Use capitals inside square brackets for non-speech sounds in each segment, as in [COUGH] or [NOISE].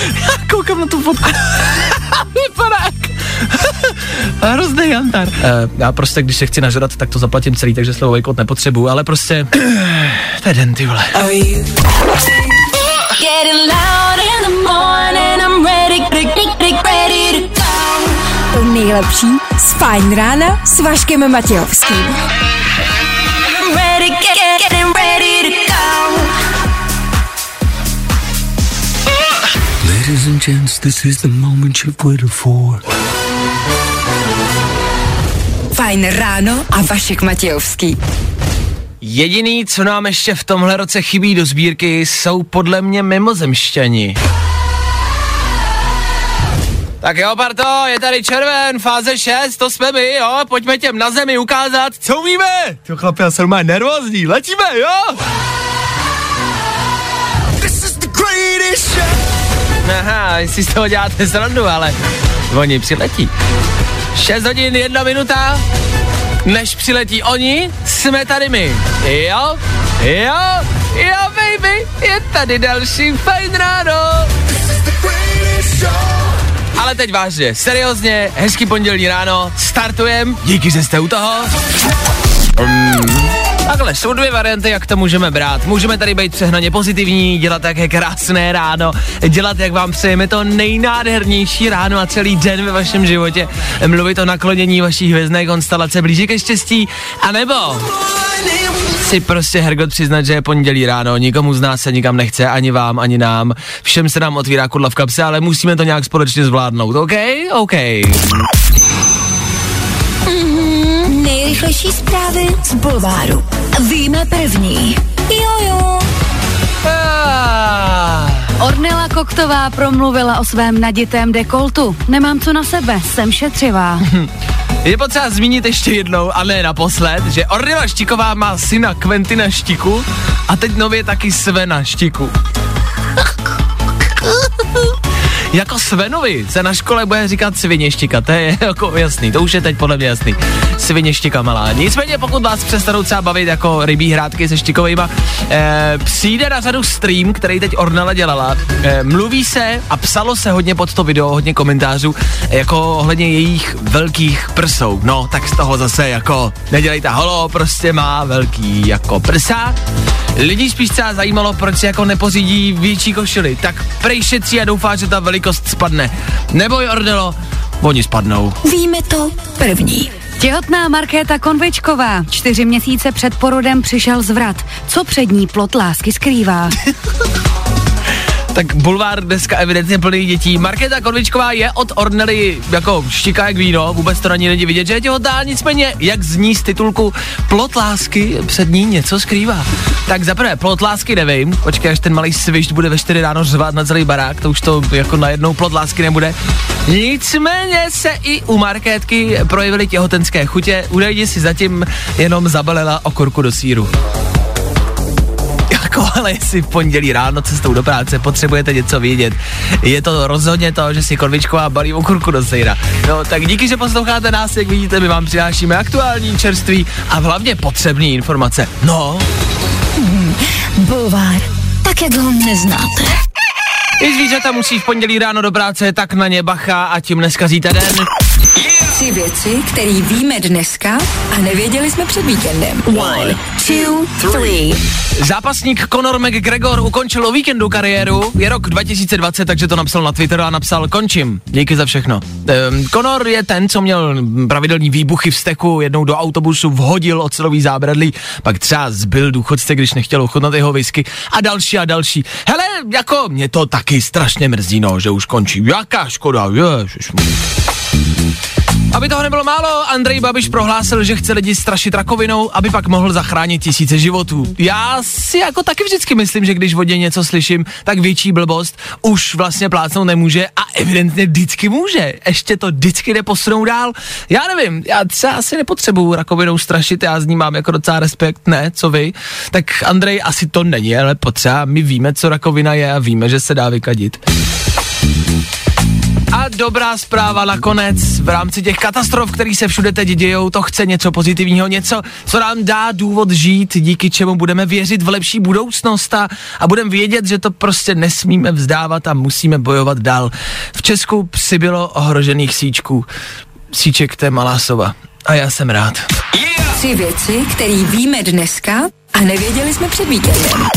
[LAUGHS] Koukám na tu fotku. [LAUGHS] Vypadá jak... [LAUGHS] Hrozný jantar. Uh, já prostě, když se chci nažrat, tak to zaplatím celý, takže slovo vejkot nepotřebuju, ale prostě... [CLEARS THROAT] to je den, ty vole. To nejlepší z Fajn rána s Vaškem Matějovským. Ladies and gents, this is the moment you've waited for. Fajn ráno a Vašek Matějovský. Jediný, co nám ještě v tomhle roce chybí do sbírky, jsou podle mě mimozemšťani. Tak jo, Parto, je tady červen, fáze 6, to jsme my, jo, pojďme těm na zemi ukázat, co umíme. To chlapi, já jsem normálně nervózní, letíme, jo. Aha, jestli z toho děláte srandu, ale oni přiletí. 6 hodin, jedna minuta, než přiletí oni, jsme tady my. Jo, jo, jo, baby, je tady další fajn ráno. Ale teď vážně, seriózně, hezký pondělní ráno, startujem, díky, že jste u toho. Mm. Takhle, jsou dvě varianty, jak to můžeme brát. Můžeme tady být přehnaně pozitivní, dělat také krásné ráno, dělat, jak vám přejeme to nejnádhernější ráno a celý den ve vašem životě, mluvit o naklonění vaší hvězdné konstelace blíže ke štěstí, anebo si prostě Hergot přiznat, že je pondělí ráno, nikomu z nás se nikam nechce, ani vám, ani nám. Všem se nám otvírá kudla v kapse, ale musíme to nějak společně zvládnout, OK? OK. Nejrychlejší zprávy z Bulváru. Víme první. Jojo. Ah. Ornela Koktová promluvila o svém naditém dekoltu. Nemám co na sebe, jsem šetřivá. [LAUGHS] Je potřeba zmínit ještě jednou, a ne naposled, že Ornela Štiková má syna Quentina Štiku a teď nově taky Svena Štiku. Jako Svenovi se na škole bude říkat sviněštika, to je [LAUGHS] jako jasný, to už je teď podle mě jasný. Sviněštika malá. Nicméně pokud vás přestanou třeba bavit jako rybí hrádky se štikovejma, eh, přijde na řadu stream, který teď Ornella dělala. Eh, mluví se a psalo se hodně pod to video, hodně komentářů, eh, jako ohledně jejich velkých prsou. No, tak z toho zase jako nedělejte holo, prostě má velký jako prsa. Lidi spíš třeba zajímalo, proč si jako nepořídí větší košily. Tak prej šetří a doufá, že ta velikost spadne. Neboj, Ordelo, oni spadnou. Víme to první. Těhotná Markéta Konvičková. Čtyři měsíce před porodem přišel zvrat. Co před ní plot lásky skrývá? [LAUGHS] tak bulvár dneska evidentně plný dětí. Markéta Konvičková je od Ornely jako štíká jak víno, vůbec to na ní není vidět, že je těhotná, nicméně, jak zní z titulku Plot lásky před ní něco skrývá. Tak zaprvé, plot lásky nevím, počkej, až ten malý svišť bude ve 4 ráno řvat na celý barák, to už to jako najednou plot lásky nebude. Nicméně se i u Markétky projevily těhotenské chutě, údajně si zatím jenom zabalela okurku do síru ale jestli v pondělí ráno cestou do práce potřebujete něco vědět, je to rozhodně to, že si konvičková balí okurku do sejra. No, tak díky, že posloucháte nás, jak vidíte, my vám přinášíme aktuální čerství a hlavně potřebné informace. No. Hmm, bulvár, tak jak ho neznáte. I zvířata musí v pondělí ráno do práce, tak na ně bacha a tím neskazíte den. Tři věci, které víme dneska a nevěděli jsme před víkendem. One, two, three. Zápasník Conor McGregor ukončil o víkendu kariéru. Je rok 2020, takže to napsal na Twitter a napsal končím. Díky za všechno. Um, Conor je ten, co měl pravidelný výbuchy v steku, jednou do autobusu vhodil ocelový zábradlí, pak třeba zbyl důchodce, když nechtěl ochutnat jeho whisky a další a další. Hele, jako mě to taky strašně mrzí, no, že už končí. Jaká škoda, ježiš. Aby toho nebylo málo, Andrej Babiš prohlásil, že chce lidi strašit rakovinou, aby pak mohl zachránit tisíce životů. Já si jako taky vždycky myslím, že když vodě něco slyším, tak větší blbost už vlastně plácnout nemůže a evidentně vždycky může. Ještě to vždycky jde posunout dál. Já nevím, já třeba asi nepotřebuju rakovinou strašit, já z ní mám jako docela respekt, ne, co vy? Tak Andrej asi to není, ale potřeba, my víme, co rakovina je a víme, že se dá vykadit. A dobrá zpráva nakonec v rámci těch katastrof, které se všude teď dějou, to chce něco pozitivního, něco, co nám dá důvod žít, díky čemu budeme věřit v lepší budoucnost a, a budeme vědět, že to prostě nesmíme vzdávat a musíme bojovat dál. V Česku přibylo ohrožených síčků. Síček je malá sova. A já jsem rád. Tři věci, které víme dneska a nevěděli jsme před víkendem.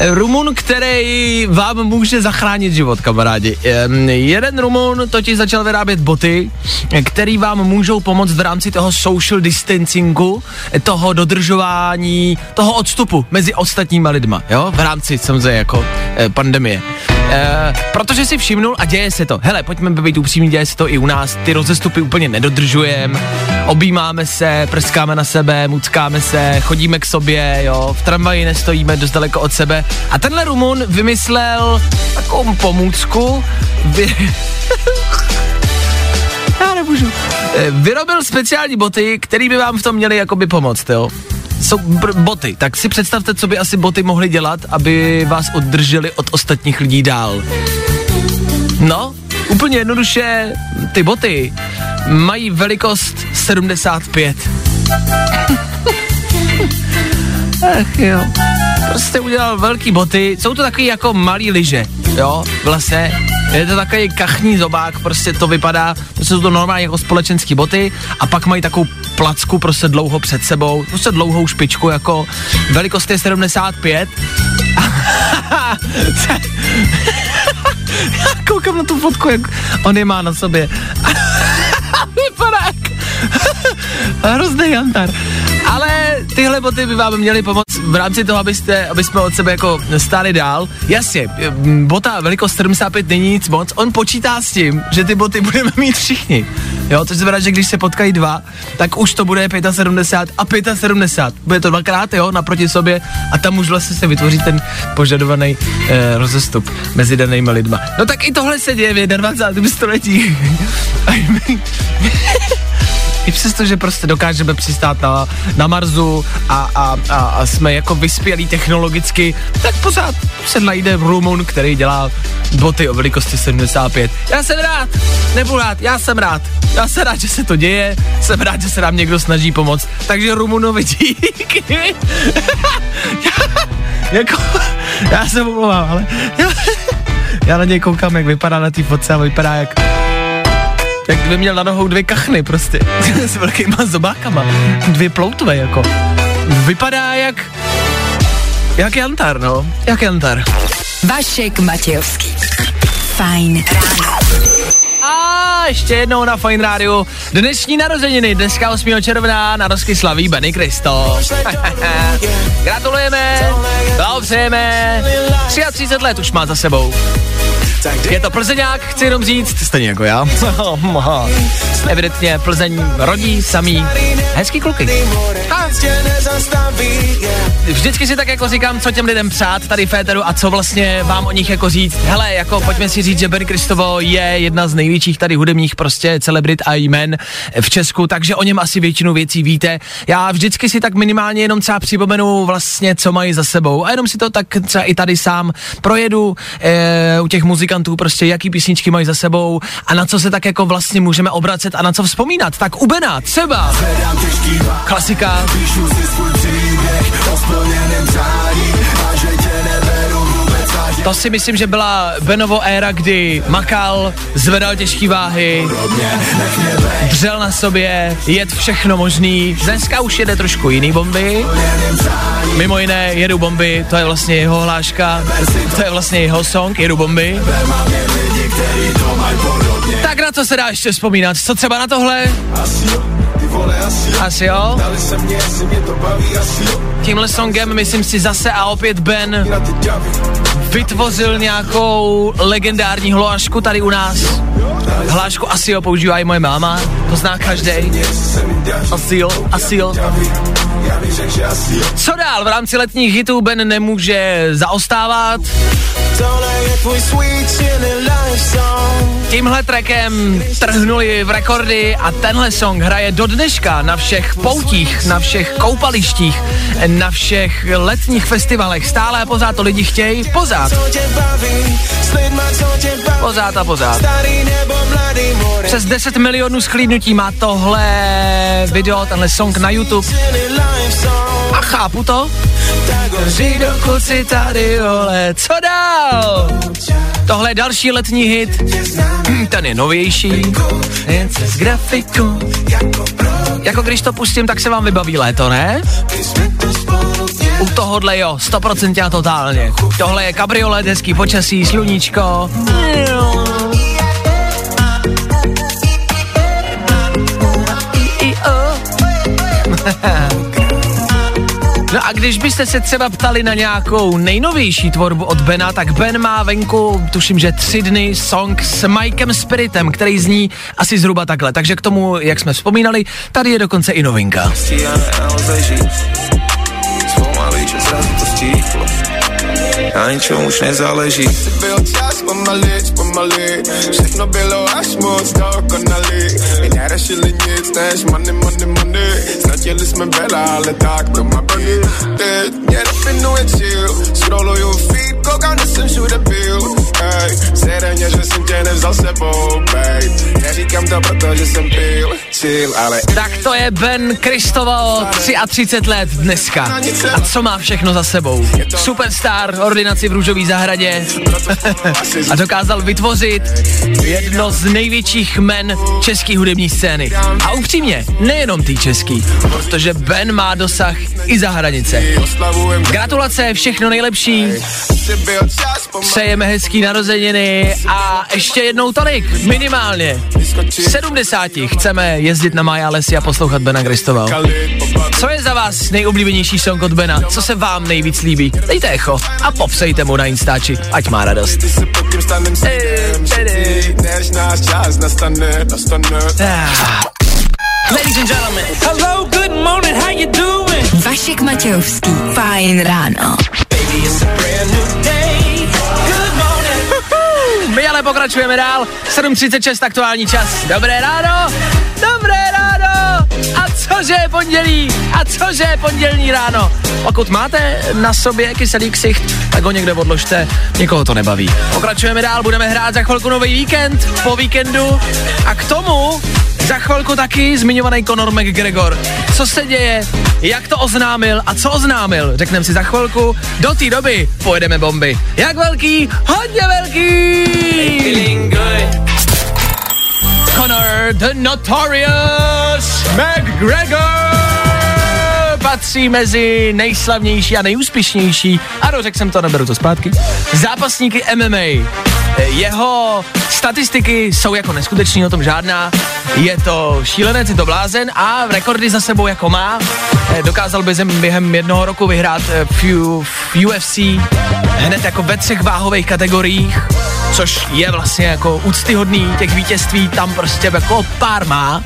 Rumun, který vám může zachránit život, kamarádi. Jeden Rumun totiž začal vyrábět boty, který vám můžou pomoct v rámci toho social distancingu, toho dodržování, toho odstupu mezi ostatníma lidma, jo, v rámci samozřejmě jako eh, pandemie. Eh, protože si všimnul a děje se to. Hele, pojďme být upřímní, děje se to i u nás. Ty rozestupy úplně nedodržujeme, objímáme se, prskáme na sebe, muckáme se, chodíme k sobě, jo, v tramvaji nestojíme dost daleko od sebe. A tenhle Rumun vymyslel takovou pomůcku, vy... Já nemůžu. Eh, vyrobil speciální boty, které by vám v tom měly jakoby pomoct, jo jsou br- boty, tak si představte, co by asi boty mohly dělat, aby vás oddrželi od ostatních lidí dál. No, úplně jednoduše, ty boty mají velikost 75. Ach [LAUGHS] jo. Prostě udělal velký boty, jsou to takový jako malý lyže, jo, vlastně. Je to takový kachní zobák, prostě to vypadá, to jsou to normálně jako společenský boty a pak mají takovou placku prostě dlouho před sebou, prostě dlouhou špičku jako velikost je 75. [LAUGHS] Já koukám na tu fotku, jak on je má na sobě. [LAUGHS] vypadá jak [LAUGHS] hrozný jantar. Tyhle boty by vám měly pomoct v rámci toho, abyste, aby jsme od sebe jako stáli dál. Jasně, bota velikost 75 není nic moc, on počítá s tím, že ty boty [LAUGHS] budeme mít všichni. Jo, to znamená, že když se potkají dva, tak už to bude 75 a 75. Bude to dvakrát, jo, naproti sobě a tam už vlastně se vytvoří ten požadovaný eh, rozestup mezi danými lidma. No tak i tohle se děje v 21. století. [LAUGHS] I přesto, že prostě dokážeme přistát na, na Marsu a, a, a, a jsme jako vyspělí technologicky, tak pořád se najde Rumun, který dělá boty o velikosti 75. Já jsem rád, nebudu rád, já jsem rád. Já jsem rád, že se to děje, jsem rád, že se nám někdo snaží pomoct. Takže Rumunovi díky. [LAUGHS] jako, já se omlouvám, ale já, [LAUGHS] já na něj koukám, jak vypadá na té fotce a vypadá jak jak by měl na nohou dvě kachny prostě. [LAUGHS] S velkýma zobákama. Dvě ploutve jako. Vypadá jak... Jak jantar, no. Jak jantar. Vašek Matějovský. Fajn ráno. Ještě jednou na Fine Radio. Dnešní narozeniny, dneska 8. června, na rozky slaví Benny Kristo. [LAUGHS] Gratulujeme, blahopřejeme, 33 let už má za sebou. Je to Plzeňák, chci jenom říct, stejně jako já. [LAUGHS] Evidentně Plzeň rodí samý hezký kluky. A vždycky si tak jako říkám, co těm lidem přát tady Féteru a co vlastně vám o nich jako říct. Hele, jako pojďme si říct, že Ben Kristovo je jedna z největších tady hudebních prostě celebrit a jmen v Česku, takže o něm asi většinu věcí víte. Já vždycky si tak minimálně jenom třeba připomenu vlastně, co mají za sebou a jenom si to tak třeba i tady sám projedu e, u těch muzikantů prostě, jaký písničky mají za sebou a na co se tak jako vlastně můžeme obracet a na co vzpomínat. Tak u Bena třeba klasika. To si myslím, že byla Benovo éra, kdy makal, zvedal těžké váhy, dřel na sobě, jet všechno možný. Dneska už jede trošku jiný bomby. Mimo jiné, jedu bomby, to je vlastně jeho hláška, to je vlastně jeho song, jedu bomby. Tak na co se dá ještě vzpomínat? Co třeba na tohle? Asi jo. Tímhle songem, myslím si, zase a opět Ben vytvořil nějakou legendární hlášku tady u nás. Hlášku asi jo používá i moje máma, to zná každý. Asi jo, asi jo. Co dál? V rámci letních hitů Ben nemůže zaostávat. Tímhle trackem trhnuli v rekordy a tenhle song hraje do dneška na všech poutích, na všech koupalištích, na všech letních festivalech. Stále a pořád to lidi chtějí, pořád. Pořád a pořád. Přes 10 milionů schlídnutí má tohle video, tenhle song na YouTube. A chápu to. Dokud si tady, vole, co dál? Tohle je další letní hit, ten je novější, z grafiku. Jako když to pustím, tak se vám vybaví léto, ne? U tohohle jo, 100% a totálně. Tohle je kabriolet, hezký počasí, sluníčko. [LAUGHS] No a když byste se třeba ptali na nějakou nejnovější tvorbu od Bena, tak Ben má venku, tuším, že tři dny song s Mikem Spiritem, který zní asi zhruba takhle. Takže k tomu, jak jsme vzpomínali, tady je dokonce i novinka. Na ničom už nezáleží Byl čas, pomaly, pomaly Všechno bylo až moc dokonalý My nerešili nic než money, money, money. Ztratili jsme veľa, ale tak to má být. Teď mě definuje chill. Scrolluju feed, koukám, kde jsem všude byl. Hej, sereně, že jsem tě nevzal sebou, babe. Neříkám to, protože jsem pil, chill, ale Tak to je Ben Kristoval, 33 let dneska. A co má všechno za sebou? Superstar, ordinaci v Růžové zahradě. [LAUGHS] A dokázal vytvořit jedno z největších men české hudební scény. A upřímně, nejenom ty český, protože Ben má dosah i za hranice. Gratulace, všechno nejlepší. Přejeme hezký narozeniny a ještě jednou tolik, minimálně. 70 chceme jezdit na Maja Lesy a poslouchat Bena Gristoval. Co je za vás nejoblíbenější song od Bena? Co se vám nejvíc líbí? Dejte echo a popsejte mu na Instači, ať má radost. Ladies and gentlemen. Hello, good morning, how you doing? Vašek Matějovský, fajn ráno. Baby, it's a brand new day. Good morning. My ale pokračujeme dál. 7.36 aktuální čas. Dobré ráno, dobré ráno. A cože je pondělí? A cože je pondělní ráno? Pokud máte na sobě kyselý ksicht, tak ho někde odložte, někoho to nebaví. Pokračujeme dál, budeme hrát za chvilku nový víkend, po víkendu a k tomu za chvilku taky zmiňovaný Conor McGregor. Co se děje, jak to oznámil a co oznámil, řekneme si za chvilku. Do té doby pojedeme bomby. Jak velký? Hodně velký! Conor the Notorious McGregor patří mezi nejslavnější a nejúspěšnější, ano, řekl jsem to, neberu to zpátky, zápasníky MMA. Jeho statistiky jsou jako neskutečný, o tom žádná. Je to šílenec, je to blázen a rekordy za sebou jako má. Dokázal by během jednoho roku vyhrát v, UFC hned jako ve třech váhových kategoriích, což je vlastně jako úctyhodný, těch vítězství tam prostě jako pár má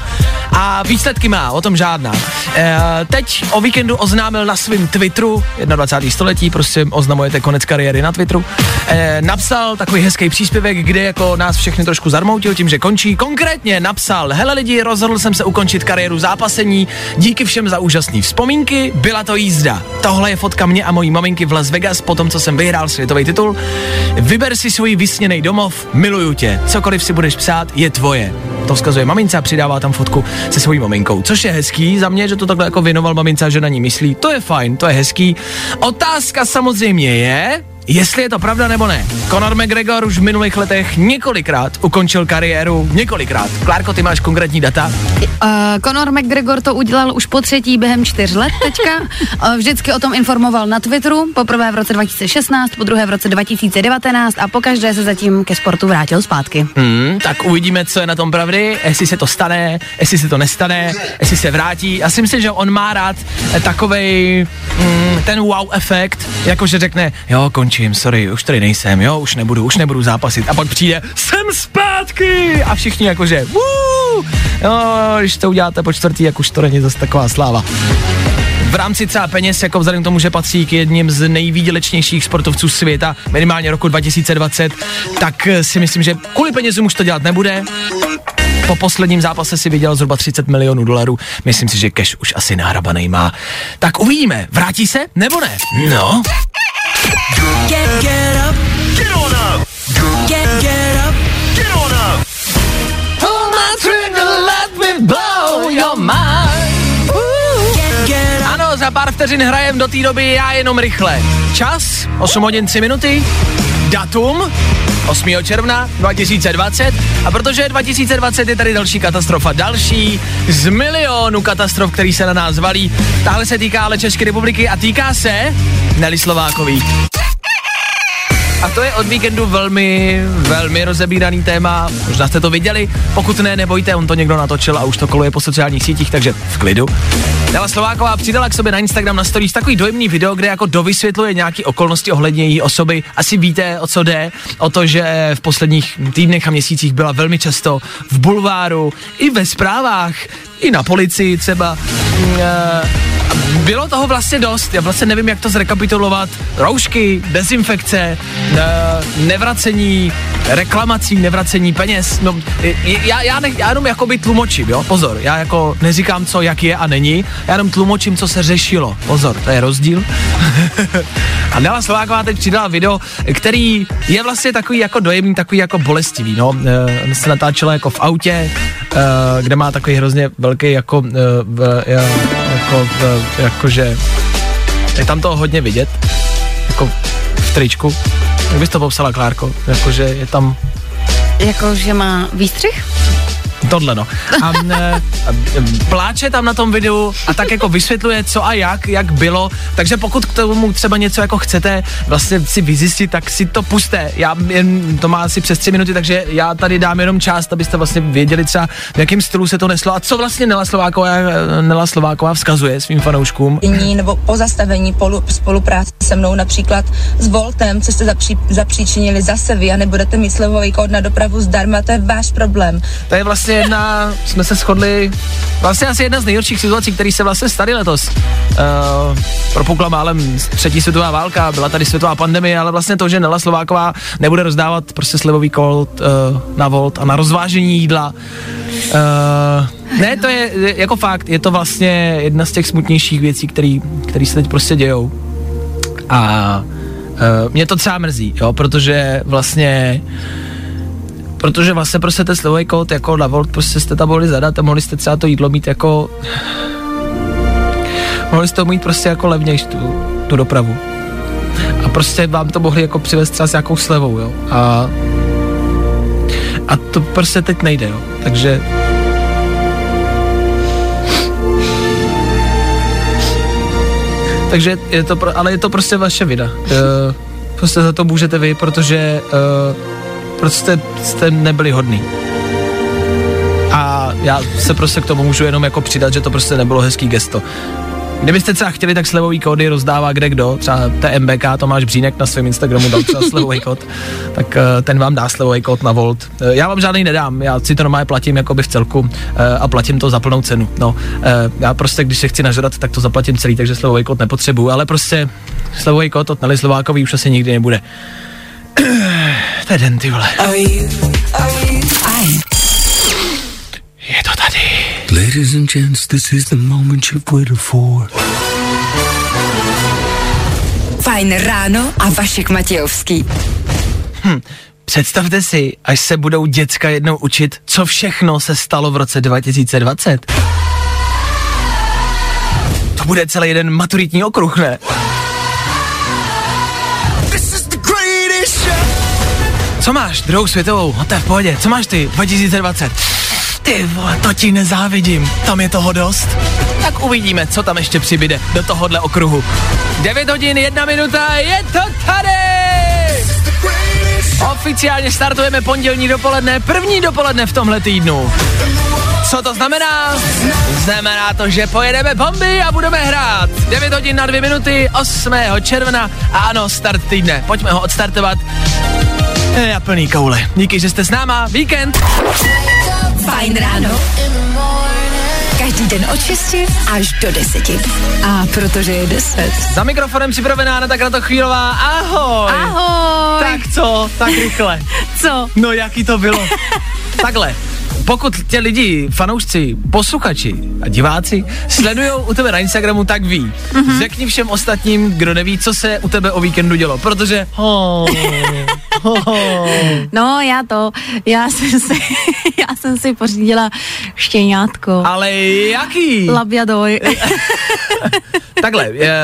a výsledky má, o tom žádná. E, teď o víkendu oznámil na svém Twitteru, 21. století, prostě oznamujete konec kariéry na Twitteru, e, napsal takový hezký příspěvek, kde jako nás všechny trošku zarmoutil tím, že končí. Konkrétně napsal, hele lidi, rozhodl jsem se ukončit kariéru zápasení, díky všem za úžasné vzpomínky, byla to jízda. Tohle je fotka mě a mojí maminky v Las Vegas po tom, co jsem vyhrál světový titul. Vyber si svůj vysněný domov, miluju tě, cokoliv si budeš psát, je tvoje. To vzkazuje mamince a přidává tam fotku se svojí maminkou. Což je hezký za mě, že to takhle jako věnoval mamince a že na ní myslí. To je fajn, to je hezký. Otázka samozřejmě je, jestli je to pravda nebo ne. Conor McGregor už v minulých letech několikrát ukončil kariéru, několikrát. Klárko, ty máš konkrétní data? Uh, Conor McGregor to udělal už po třetí během čtyř let teďka. Uh, [LAUGHS] vždycky o tom informoval na Twitteru, poprvé v roce 2016, po druhé v roce 2019 a pokaždé se zatím ke sportu vrátil zpátky. Hmm, tak uvidíme, co je na tom pravdy, jestli se to stane, jestli se to nestane, jestli se vrátí. Já si myslím, že on má rád takovej mm, ten wow efekt, jakože řekne, jo, končím, sorry, už tady nejsem, jo, už nebudu, už nebudu zápasit. A pak přijde, jsem zpátky! A všichni jakože, Woo! jo, když to uděláte po čtvrtý, jak už to není zase taková sláva. V rámci třeba peněz, jako vzhledem k tomu, že patří k jedním z nejvýdělečnějších sportovců světa, minimálně roku 2020, tak si myslím, že kvůli penězům už to dělat nebude. Po posledním zápase si viděl zhruba 30 milionů dolarů. Myslím si, že cash už asi nahrabaný má. Tak uvidíme, vrátí se nebo ne? No. Ano, za pár vteřin hrajem do té doby já jenom rychle. Čas, 8 hodin 3 minuty, datum, 8. června 2020 a protože 2020 je tady další katastrofa, další z milionu katastrof, který se na nás valí. Tahle se týká ale České republiky a týká se Nelly Slovákový. A to je od víkendu velmi, velmi rozebíraný téma. Možná jste to viděli, pokud ne, nebojte, on to někdo natočil a už to koluje po sociálních sítích, takže v klidu. Dala Slováková přidala k sobě na Instagram na stories takový dojemný video, kde jako dovysvětluje nějaké okolnosti ohledně její osoby. Asi víte, o co jde, o to, že v posledních týdnech a měsících byla velmi často v bulváru, i ve zprávách, i na policii třeba. Eh, bylo toho vlastně dost, já vlastně nevím, jak to zrekapitulovat. Roušky, dezinfekce, ne, nevracení reklamací, nevracení peněz. No, já, já, ne, já jenom jakoby tlumočím, jo, pozor, já jako neříkám, co jak je a není, já jenom tlumočím, co se řešilo. Pozor, to je rozdíl. [LAUGHS] a Nela Slováková teď přidala video, který je vlastně takový jako dojemný, takový jako bolestivý, no. E, se natáčela jako v autě, e, kde má takový hrozně velký jako, e, e, jako, jakože je tam toho hodně vidět, jako v tričku. Jak bys to popsala, Klárko? Jakože je tam Jako, že má výstřih? Tohle no. A, e, pláče tam na tom videu a tak jako vysvětluje, co a jak, jak bylo. Takže pokud k tomu třeba něco jako chcete vlastně si vyzjistit, tak si to puste. Já jen, to má asi přes tři minuty, takže já tady dám jenom část, abyste vlastně věděli třeba, v jakém stylu se to neslo a co vlastně Nela Slováková, Nela Slováková vzkazuje svým fanouškům. Nebo pozastavení polu, spolupráce se mnou například s Voltem, co jste zapří, zapříčinili zase vy a nebudete mít slevový kód na dopravu zdarma, to je váš problém. To je vlastně jedna, jsme se shodli, vlastně asi jedna z nejhorších situací, které se vlastně staly letos. Uh, propukla málem třetí světová válka, byla tady světová pandemie, ale vlastně to, že Nela Slováková nebude rozdávat prostě slevový kód uh, na Volt a na rozvážení jídla. Uh, ne, to je jako fakt, je to vlastně jedna z těch smutnějších věcí, které se teď prostě dějou. A uh, mě to třeba mrzí, jo, protože vlastně protože vlastně prostě ten slevový kód jako na Volt prostě jste tam mohli zadat a mohli jste třeba to jídlo mít jako mohli jste to mít prostě jako levnější tu, tu dopravu. A prostě vám to mohli jako přivést třeba s nějakou slevou, jo. A, a to prostě teď nejde, jo. Takže Takže je to, pro, ale je to prostě vaše vida. Uh, prostě za to můžete vy, protože uh, prostě jste nebyli hodný. A já se prostě k tomu můžu jenom jako přidat, že to prostě nebylo hezký gesto. Kdybyste třeba chtěli, tak slevový kódy rozdává kde kdo, třeba TMBK, Tomáš Břínek na svém Instagramu dal třeba slevový kód, tak uh, ten vám dá slevový kód na Volt. Uh, já vám žádný nedám, já si to normálně platím jakoby v celku uh, a platím to za plnou cenu. No, já prostě, když se chci nažrat, tak to zaplatím celý, takže slevový kód nepotřebuju, ale prostě slevový kód od Nelly Slovákový už asi nikdy nebude. To je den, ty vole. Je to tady. Ladies and gents, this is the moment you've waited for. Fajn ráno a Vašek Matějovský. Představte si, až se budou děcka jednou učit, co všechno se stalo v roce 2020. To bude celý jeden maturitní okruh, ne? Co máš? Druhou světovou, no to je v pohodě. Co máš ty? 2020. Ty vole, to ti nezávidím. Tam je toho dost. Tak uvidíme, co tam ještě přibyde do tohohle okruhu. 9 hodin, 1 minuta, je to tady! Oficiálně startujeme pondělní dopoledne, první dopoledne v tomhle týdnu. Co to znamená? Znamená to, že pojedeme bomby a budeme hrát. 9 hodin na 2 minuty, 8. června a ano, start týdne. Pojďme ho odstartovat. Já plný koule. Díky, že jste s náma. Víkend. Fajn ráno. Každý den od 6 až do 10. A protože je 10. Za mikrofonem připravená Nata Kratochvílová. Ahoj. Ahoj. Tak co? Tak rychle. Co? No jaký to bylo? [LAUGHS] Takhle. Pokud tě lidi, fanoušci, posluchači a diváci sledují u tebe na Instagramu, tak ví. Mm-hmm. Řekni všem ostatním, kdo neví, co se u tebe o víkendu dělo, protože... Oh, oh. [LAUGHS] No, já to, já jsem si, [LAUGHS] já jsem si pořídila štěňátko. Ale jaký? Labiadoj. [LAUGHS] Takhle, je,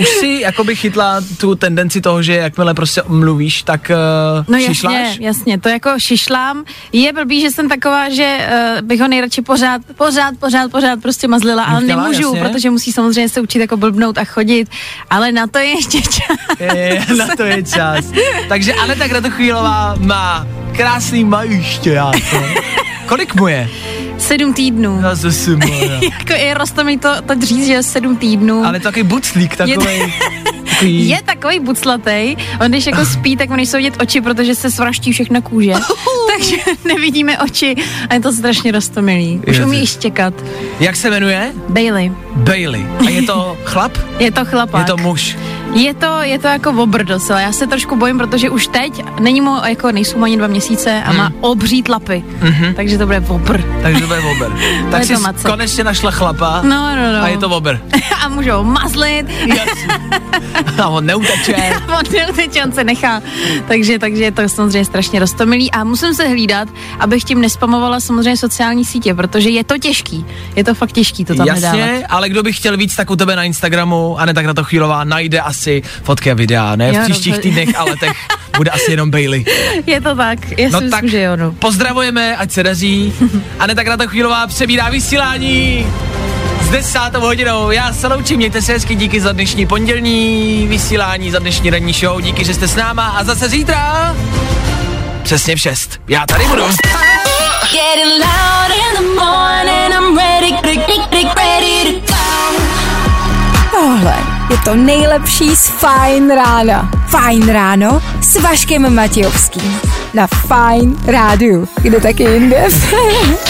už si jakoby chytla tu tendenci toho, že jakmile prostě mluvíš, tak uh, No šišláš? jasně, jasně, to jako šišlám. Je blbý, že jsem taková, že uh, bych ho nejradši pořád, pořád, pořád, pořád prostě mazlila, ale Chtěla, nemůžu, jasně. protože musí samozřejmě se učit jako blbnout a chodit, ale na to je ještě čas. Je, na to je čas. Takže Aneta Kratochvílová má krásný majiště, já to. Kolik mu je? Sedm týdnů. Já zase [LAUGHS] jako je roste mi to, to říct, že je sedm týdnů. Ale takový buclík takový. [LAUGHS] takový Je takový buclatej, on když jako spí, tak mu nejsou vidět oči, protože se svraští všechna kůže. [LAUGHS] Takže nevidíme oči a je to strašně rostomilý. Už umí i štěkat. Jak se jmenuje? Bailey. Bailey. A je to chlap? Je to chlapák. Je to muž. Je to, je to jako obr docela. Já se trošku bojím, protože už teď není mu, jako nejsou ani dva měsíce a má obří tlapy. Mhm. Takže to bude obr. Takže to bude vober. [LAUGHS] Tak jsi macek. konečně našla chlapa No, no, no. a je to vober. [LAUGHS] a můžou ho mazlit. [LAUGHS] A on neuteče. on neuteče, on se nechá. Takže, takže je to samozřejmě strašně roztomilý a musím se hlídat, abych tím nespamovala samozřejmě sociální sítě, protože je to těžký. Je to fakt těžký to tam nedávat. Jasně, ale kdo by chtěl víc, tak u tebe na Instagramu, a ne tak na to chvílová, najde asi fotky a videa, ne? V Jo, příštích dobře. týdnech a letech bude asi jenom Bailey. [LAUGHS] Je to tak, já No si myslím, tak že jo, no. pozdravujeme, ať se daří. A ne tak na to chvílová přebírá vysílání s desátou hodinou. Já se loučím, mějte se hezky, díky za dnešní pondělní vysílání, za dnešní ranní show, díky, že jste s náma a zase zítra přesně v 6. Já tady budu. Tohle je to nejlepší z Fajn rána. Fajn ráno s Vaškem Matějovským. Na Fajn rádiu. Kde taky jinde? [LAUGHS]